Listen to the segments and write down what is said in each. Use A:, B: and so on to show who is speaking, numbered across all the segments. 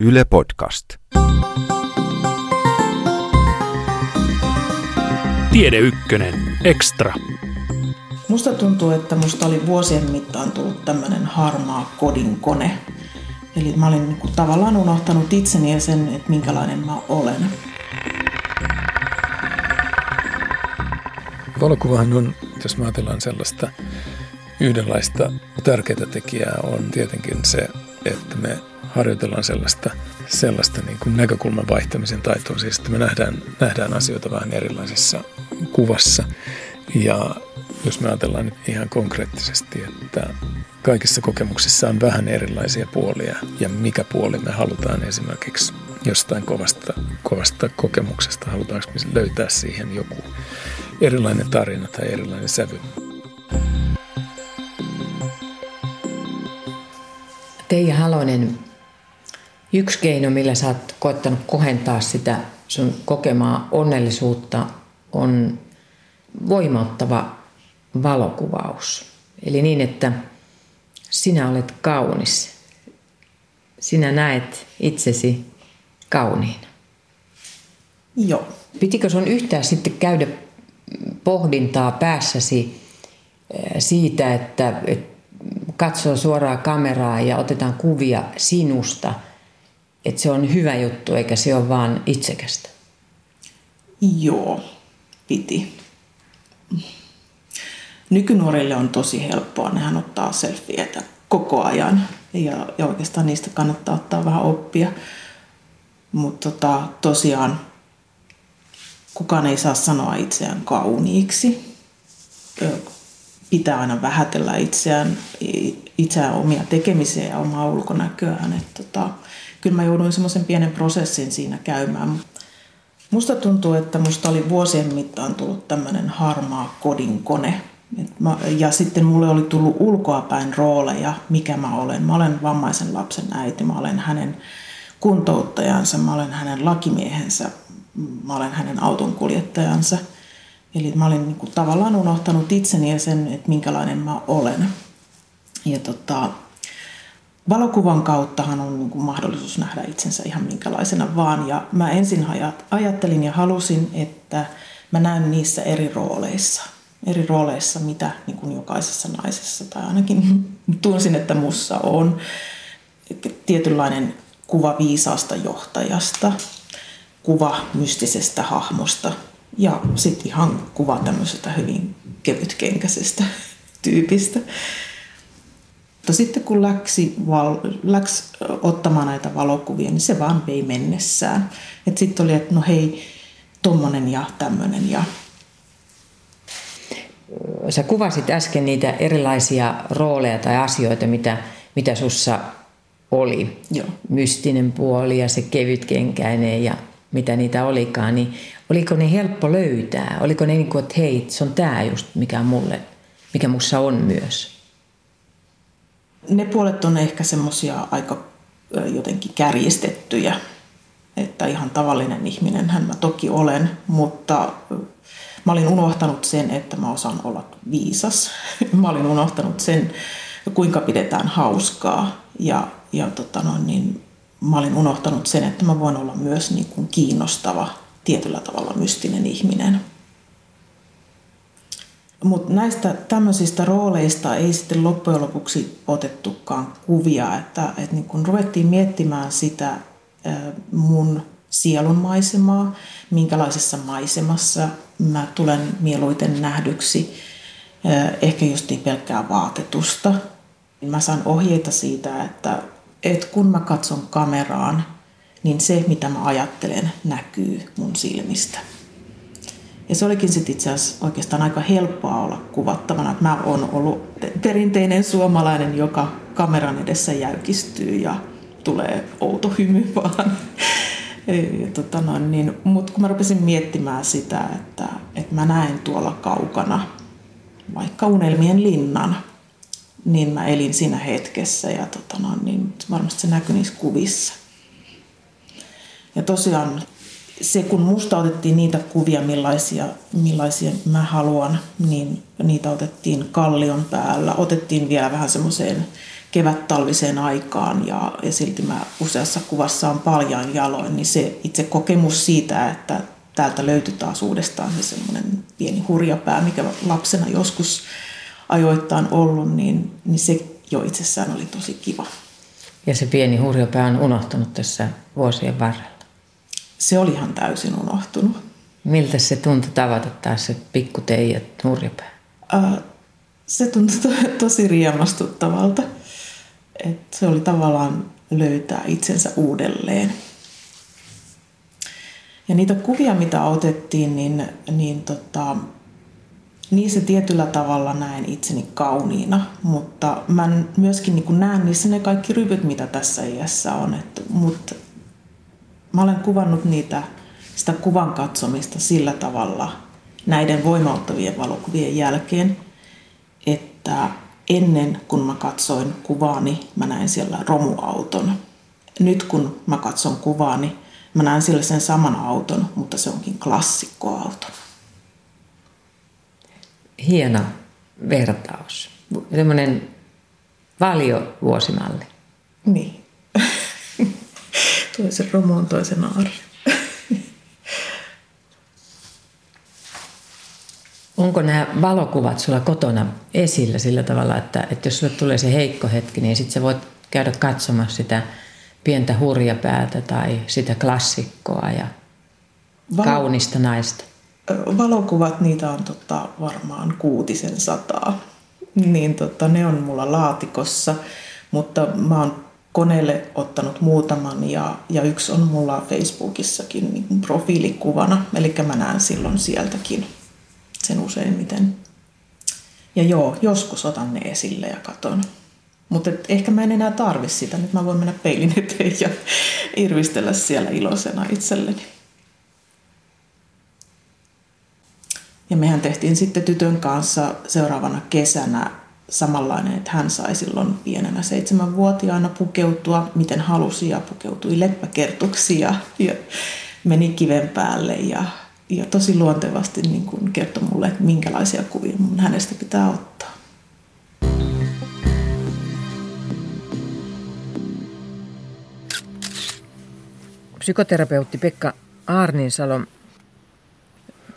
A: Yle Podcast.
B: Tiede Ykkönen, Extra.
C: Musta tuntuu, että musta oli vuosien mittaan tullut tämmöinen harmaa kodin kone. Eli mä olin niin kuin tavallaan unohtanut itseni ja sen, että minkälainen mä olen.
D: Valokuvahan on, jos me ajatellaan sellaista yhdenlaista tärkeää tekijää, on tietenkin se, että me harjoitellaan sellaista, sellaista niin kuin näkökulman vaihtamisen taitoa, siis että me nähdään, nähdään asioita vähän erilaisessa kuvassa. Ja jos me ajatellaan nyt ihan konkreettisesti, että kaikissa kokemuksissa on vähän erilaisia puolia ja mikä puoli me halutaan esimerkiksi jostain kovasta, kovasta kokemuksesta, halutaanko me löytää siihen joku erilainen tarina tai erilainen sävy.
E: Teija Halonen, yksi keino, millä sä oot koettanut kohentaa sitä sun kokemaa onnellisuutta, on voimauttava valokuvaus. Eli niin, että sinä olet kaunis. Sinä näet itsesi kauniina.
C: Joo.
E: Pitikö sun yhtään sitten käydä pohdintaa päässäsi siitä, että, että katsoo suoraan kameraa ja otetaan kuvia sinusta, että se on hyvä juttu eikä se ole vaan itsekästä?
C: Joo, piti. Nykynuorille on tosi helppoa, nehän ottaa selfieitä koko ajan ja, ja oikeastaan niistä kannattaa ottaa vähän oppia. Mutta tota, tosiaan kukaan ei saa sanoa itseään kauniiksi. Pitää aina vähätellä itseään, itseään omia tekemisiä ja omaa ulkonäköään. Et tota, kyllä mä jouduin semmoisen pienen prosessin siinä käymään. Musta tuntuu, että musta oli vuosien mittaan tullut tämmöinen harmaa kodin kone. ja sitten mulle oli tullut ulkoapäin rooleja, mikä mä olen. Mä olen vammaisen lapsen äiti, mä olen hänen kuntouttajansa, mä olen hänen lakimiehensä, mä olen hänen autonkuljettajansa. Eli mä olin niin kuin tavallaan unohtanut itseni ja sen, että minkälainen mä olen. Ja tota, valokuvan kauttahan on niin kuin mahdollisuus nähdä itsensä ihan minkälaisena vaan. Ja mä ensin ajattelin ja halusin, että mä näen niissä eri rooleissa. Eri rooleissa, mitä niin kuin jokaisessa naisessa, tai ainakin tunsin, että mussa on. Tietynlainen kuva viisaasta johtajasta, kuva mystisestä hahmosta ja sitten ihan kuva tämmöisestä hyvin kevytkenkäisestä tyypistä. Mutta sitten kun läksi, val, läks ottamaan näitä valokuvia, niin se vaan vei mennessään. Sitten oli, että no hei, tommonen ja tämmönen ja
E: Sä kuvasit äsken niitä erilaisia rooleja tai asioita, mitä, mitä sussa oli.
C: Joo.
E: Mystinen puoli ja se kevytkenkäinen ja mitä niitä olikaan. Niin oliko ne helppo löytää? Oliko ne niin kuin, että hei, se on tämä just, mikä mulle, mikä mussa on myös?
C: Ne puolet on ehkä semmoisia aika jotenkin kärjistettyjä. Että ihan tavallinen ihminen hän mä toki olen, mutta mä olin unohtanut sen, että mä osaan olla viisas. Mä olin unohtanut sen, kuinka pidetään hauskaa ja, ja tota no, niin mä olin unohtanut sen, että mä voin olla myös niin kuin kiinnostava, tietyllä tavalla mystinen ihminen. Mutta näistä tämmöisistä rooleista ei sitten loppujen lopuksi otettukaan kuvia, että, että niin kun ruvettiin miettimään sitä mun sielun maisemaa, minkälaisessa maisemassa mä tulen mieluiten nähdyksi, ehkä just niin pelkkää vaatetusta. Mä saan ohjeita siitä, että, että kun mä katson kameraan, niin se mitä mä ajattelen näkyy mun silmistä. Ja se olikin sitten itse asiassa oikeastaan aika helppoa olla kuvattavana. Että mä oon ollut perinteinen suomalainen, joka kameran edessä jäykistyy ja tulee outo hymy vaan. tota niin, Mutta kun mä rupesin miettimään sitä, että, että mä näen tuolla kaukana vaikka unelmien linnan, niin mä elin siinä hetkessä ja tota no, niin varmasti se näkyi niissä kuvissa. Ja tosiaan se, kun musta otettiin niitä kuvia, millaisia, millaisia mä haluan, niin niitä otettiin kallion päällä. Otettiin vielä vähän semmoiseen kevät-talviseen aikaan ja, ja silti mä useassa kuvassa on paljain jaloin, niin se itse kokemus siitä, että täältä löytyi taas uudestaan se semmoinen pieni hurjapää, mikä lapsena joskus ajoittain ollut, niin, niin se jo itsessään oli tosi kiva.
E: Ja se pieni hurjapää on unohtunut tässä vuosien varrella.
C: Se oli ihan täysin unohtunut.
E: Miltä se tuntui tavata taas se pikku Teija hurjapää?
C: Äh, se tuntui to- tosi riemastuttavalta. Et se oli tavallaan löytää itsensä uudelleen. Ja niitä kuvia, mitä otettiin, niin, niin tota, niissä tietyllä tavalla näen itseni kauniina, mutta mä myöskin niin näen niissä ne kaikki ryvyt, mitä tässä iässä on. Et, mutta mä olen kuvannut niitä, sitä kuvan katsomista sillä tavalla näiden voimauttavien valokuvien jälkeen, että ennen kun mä katsoin kuvaani, mä näin siellä romuauton. Nyt kun mä katson kuvaani, mä näen siellä sen saman auton, mutta se onkin klassikkoauto.
E: Hieno vertaus. Semmoinen valio-vuosimalli.
C: Niin. toisen romuun, toisen aarre.
E: Onko nämä valokuvat sulla kotona esillä sillä tavalla, että, että jos sulle tulee se heikko hetki, niin sitten sä voit käydä katsomassa sitä pientä hurjapäätä tai sitä klassikkoa ja Val- kaunista naista?
C: Valokuvat, niitä on tota, varmaan kuutisen sataa. Niin tota, ne on mulla laatikossa, mutta mä oon koneelle ottanut muutaman ja, ja yksi on mulla Facebookissakin niin profiilikuvana, eli mä näen silloin sieltäkin sen useimmiten. Ja joo, joskus otan ne esille ja katon. Mutta ehkä mä en enää tarvi sitä. Nyt mä voin mennä peilin eteen ja irvistellä siellä iloisena itselleni. Ja mehän tehtiin sitten tytön kanssa seuraavana kesänä samanlainen, että hän sai silloin pienenä seitsemänvuotiaana pukeutua, miten halusi ja pukeutui leppäkertuksi ja, ja meni kiven päälle ja, ja tosi luontevasti niin kuin kertoi mulle, että minkälaisia kuvia mun hänestä pitää ottaa.
E: Psykoterapeutti Pekka Arninsalo,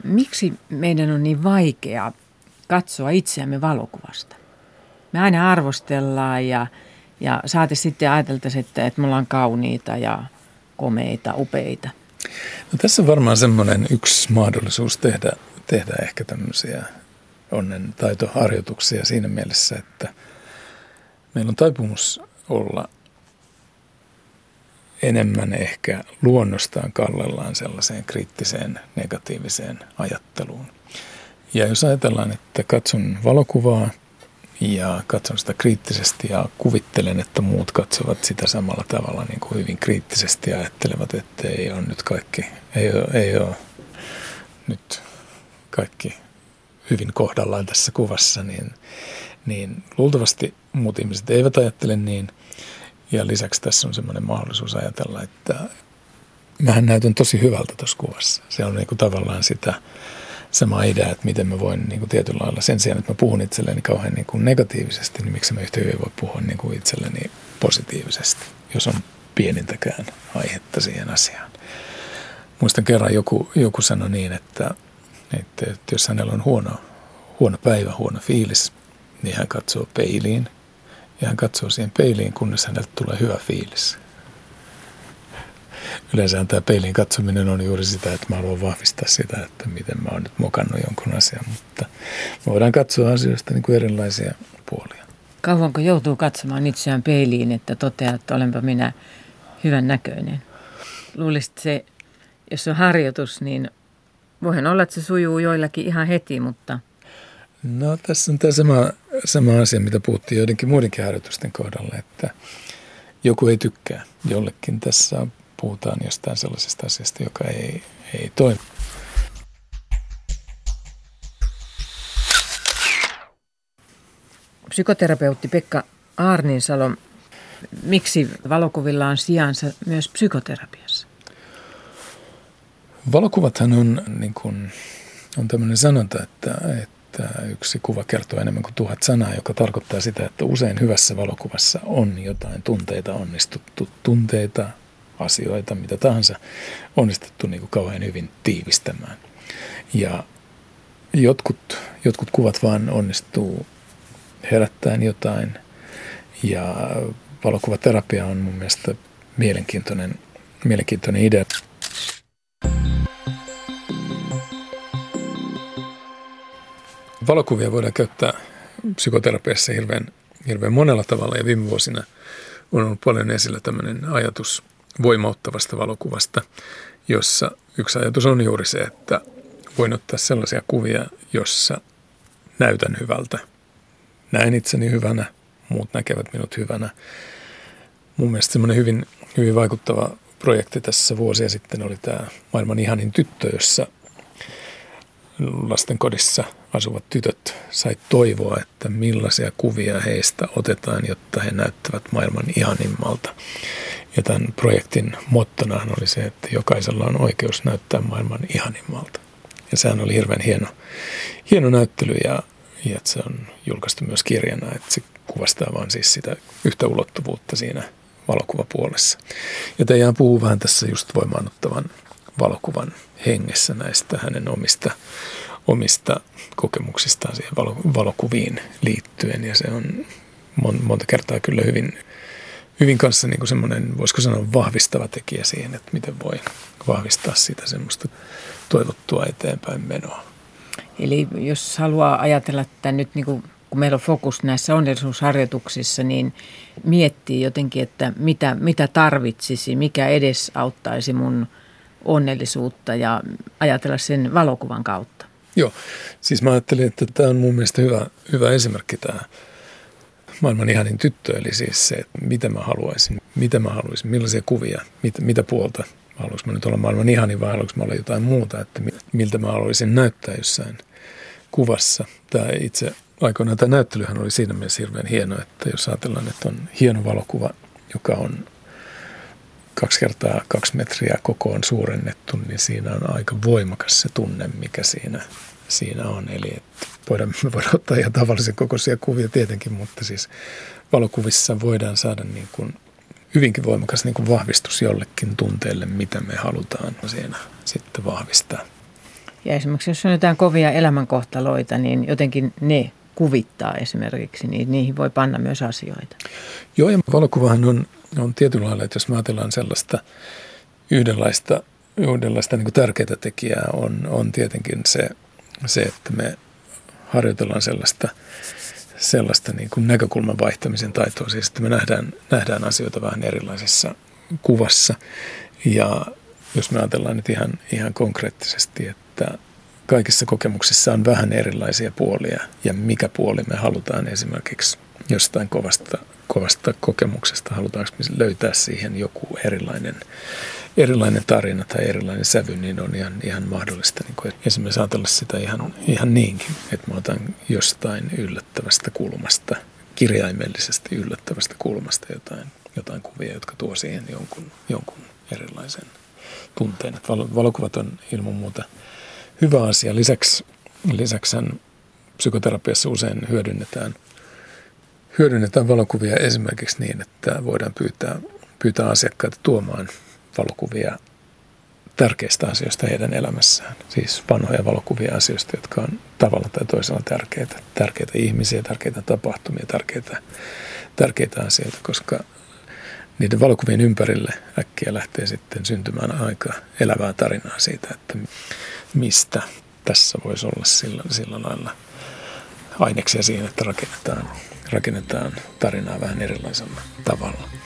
E: miksi meidän on niin vaikea katsoa itseämme valokuvasta? Me aina arvostellaan ja, ja saate sitten ajateltaisiin, että, että me ollaan kauniita ja komeita, upeita.
D: No tässä on varmaan semmoinen yksi mahdollisuus tehdä, tehdä ehkä tämmöisiä onnen taitoharjoituksia siinä mielessä, että meillä on taipumus olla enemmän ehkä luonnostaan kallellaan sellaiseen kriittiseen negatiiviseen ajatteluun. Ja jos ajatellaan, että katson valokuvaa ja katson sitä kriittisesti ja kuvittelen, että muut katsovat sitä samalla tavalla niin kuin hyvin kriittisesti ja ajattelevat, että ei ole nyt kaikki, ei ole, ei ole nyt kaikki hyvin kohdallaan tässä kuvassa, niin, niin luultavasti muut ihmiset eivät ajattele niin – ja lisäksi tässä on semmoinen mahdollisuus ajatella, että mähän näytän tosi hyvältä tuossa kuvassa. Se on niin kuin tavallaan sitä sama idea, että miten mä voin niin kuin tietyllä lailla sen sijaan, että mä puhun itselleni kauhean niin kuin negatiivisesti, niin miksi mä yhtä hyvin voi puhua niin kuin itselleni positiivisesti, jos on pienintäkään aihetta siihen asiaan. Muistan kerran joku, joku sanoi niin, että, että, että jos hänellä on huono, huono päivä, huono fiilis, niin hän katsoo peiliin – ja hän katsoo siihen peiliin, kunnes häneltä tulee hyvä fiilis. Yleensä tämä peiliin katsominen on juuri sitä, että mä haluan vahvistaa sitä, että miten mä oon nyt mokannut jonkun asian, mutta me voidaan katsoa asioista niin kuin erilaisia puolia.
E: Kauanko joutuu katsomaan itseään peiliin, että toteaa, että olenpa minä hyvän näköinen? Luulisit se, jos on harjoitus, niin voihan olla, että se sujuu joillakin ihan heti, mutta –
D: No tässä on tämä sama, sama asia, mitä puhuttiin joidenkin muidenkin harjoitusten kohdalla, että joku ei tykkää. Jollekin tässä puhutaan jostain sellaisesta asiasta, joka ei, ei toimi.
E: Psykoterapeutti Pekka Arninsalo, miksi valokuvilla on sijansa myös psykoterapiassa?
D: Valokuvathan on, niin kuin, on tämmöinen sanonta, että, että että yksi kuva kertoo enemmän kuin tuhat sanaa, joka tarkoittaa sitä, että usein hyvässä valokuvassa on jotain tunteita onnistuttu, tunteita, asioita, mitä tahansa onnistuttu niin kuin kauhean hyvin tiivistämään. Ja jotkut, jotkut kuvat vaan onnistuu herättäen jotain ja valokuvaterapia on mun mielestä mielenkiintoinen, mielenkiintoinen idea. Valokuvia voidaan käyttää psykoterapiassa hirveän, hirveän monella tavalla ja viime vuosina on ollut paljon esillä tämmöinen ajatus voimauttavasta valokuvasta, jossa yksi ajatus on juuri se, että voin ottaa sellaisia kuvia, jossa näytän hyvältä. Näen itseni hyvänä, muut näkevät minut hyvänä. Mun mielestä semmoinen hyvin, hyvin vaikuttava projekti tässä vuosia sitten oli tämä maailman ihanin tyttö, jossa lastenkodissa asuvat tytöt sai toivoa, että millaisia kuvia heistä otetaan, jotta he näyttävät maailman ihanimmalta. Ja tämän projektin mottonahan oli se, että jokaisella on oikeus näyttää maailman ihanimmalta. Ja sehän oli hirveän hieno, hieno näyttely ja, ja että se on julkaistu myös kirjana, että se kuvastaa vaan siis sitä yhtä ulottuvuutta siinä valokuvapuolessa. Ja teidän puhuu vähän tässä just voimaanottavan valokuvan hengessä näistä hänen omista, omista kokemuksistaan siihen valokuviin liittyen. Ja se on monta kertaa kyllä hyvin, hyvin kanssa niin kuin semmoinen, voisiko sanoa, vahvistava tekijä siihen, että miten voi vahvistaa sitä semmoista toivottua eteenpäin menoa.
E: Eli jos haluaa ajatella että nyt niin kuin kun meillä on fokus näissä onnellisuusharjoituksissa, niin miettii jotenkin, että mitä, mitä tarvitsisi, mikä edes auttaisi mun onnellisuutta ja ajatella sen valokuvan kautta.
D: Joo, siis mä ajattelin, että tämä on mun mielestä hyvä, hyvä esimerkki tämä maailman ihanin tyttö, eli siis se, että mitä mä haluaisin, mitä mä haluaisin, millaisia kuvia, mit, mitä puolta. Haluaisinko mä nyt olla maailman ihani vai haluaisinko mä olla jotain muuta, että miltä mä haluaisin näyttää jossain kuvassa. Tämä itse aikoinaan tämä näyttelyhän oli siinä mielessä hirveän hieno, että jos ajatellaan, että on hieno valokuva, joka on kaksi kertaa kaksi metriä kokoon suurennettu, niin siinä on aika voimakas se tunne, mikä siinä, siinä on. Eli että voidaan, me voidaan ottaa ihan tavallisen kokoisia kuvia tietenkin, mutta siis valokuvissa voidaan saada niin kuin hyvinkin voimakas niin kuin vahvistus jollekin tunteelle, mitä me halutaan siinä sitten vahvistaa.
E: Ja esimerkiksi jos on jotain kovia elämänkohtaloita, niin jotenkin ne kuvittaa esimerkiksi, niin niihin voi panna myös asioita.
D: Joo, ja valokuvahan on, on tietyllä lailla, että jos me ajatellaan sellaista yhdenlaista, yhdenlaista niin tärkeää tekijää, on, on tietenkin se, se, että me harjoitellaan sellaista, sellaista niin kuin näkökulman vaihtamisen taitoa, siis että me nähdään, nähdään asioita vähän erilaisessa kuvassa. Ja jos me ajatellaan nyt ihan, ihan konkreettisesti, että kaikissa kokemuksissa on vähän erilaisia puolia ja mikä puoli me halutaan esimerkiksi jostain kovasta, kovasta kokemuksesta, halutaanko me löytää siihen joku erilainen, erilainen tarina tai erilainen sävy, niin on ihan, ihan mahdollista niin kuin esimerkiksi ajatella sitä ihan, ihan niinkin, että mä otan jostain yllättävästä kulmasta, kirjaimellisesti yllättävästä kulmasta jotain, jotain kuvia, jotka tuo siihen jonkun, jonkun erilaisen tunteen. Että valokuvat on ilman muuta – hyvä asia. Lisäksi, lisäksi psykoterapiassa usein hyödynnetään, hyödynnetään valokuvia esimerkiksi niin, että voidaan pyytää, pyytää asiakkaita tuomaan valokuvia tärkeistä asioista heidän elämässään. Siis vanhoja valokuvia asioista, jotka on tavalla tai toisella tärkeitä. Tärkeitä ihmisiä, tärkeitä tapahtumia, tärkeitä, tärkeitä asioita, koska niiden valokuvien ympärille äkkiä lähtee sitten syntymään aika elävää tarinaa siitä, että mistä tässä voisi olla sillä, sillä lailla aineksia siihen, että rakennetaan, rakennetaan tarinaa vähän erilaisella tavalla.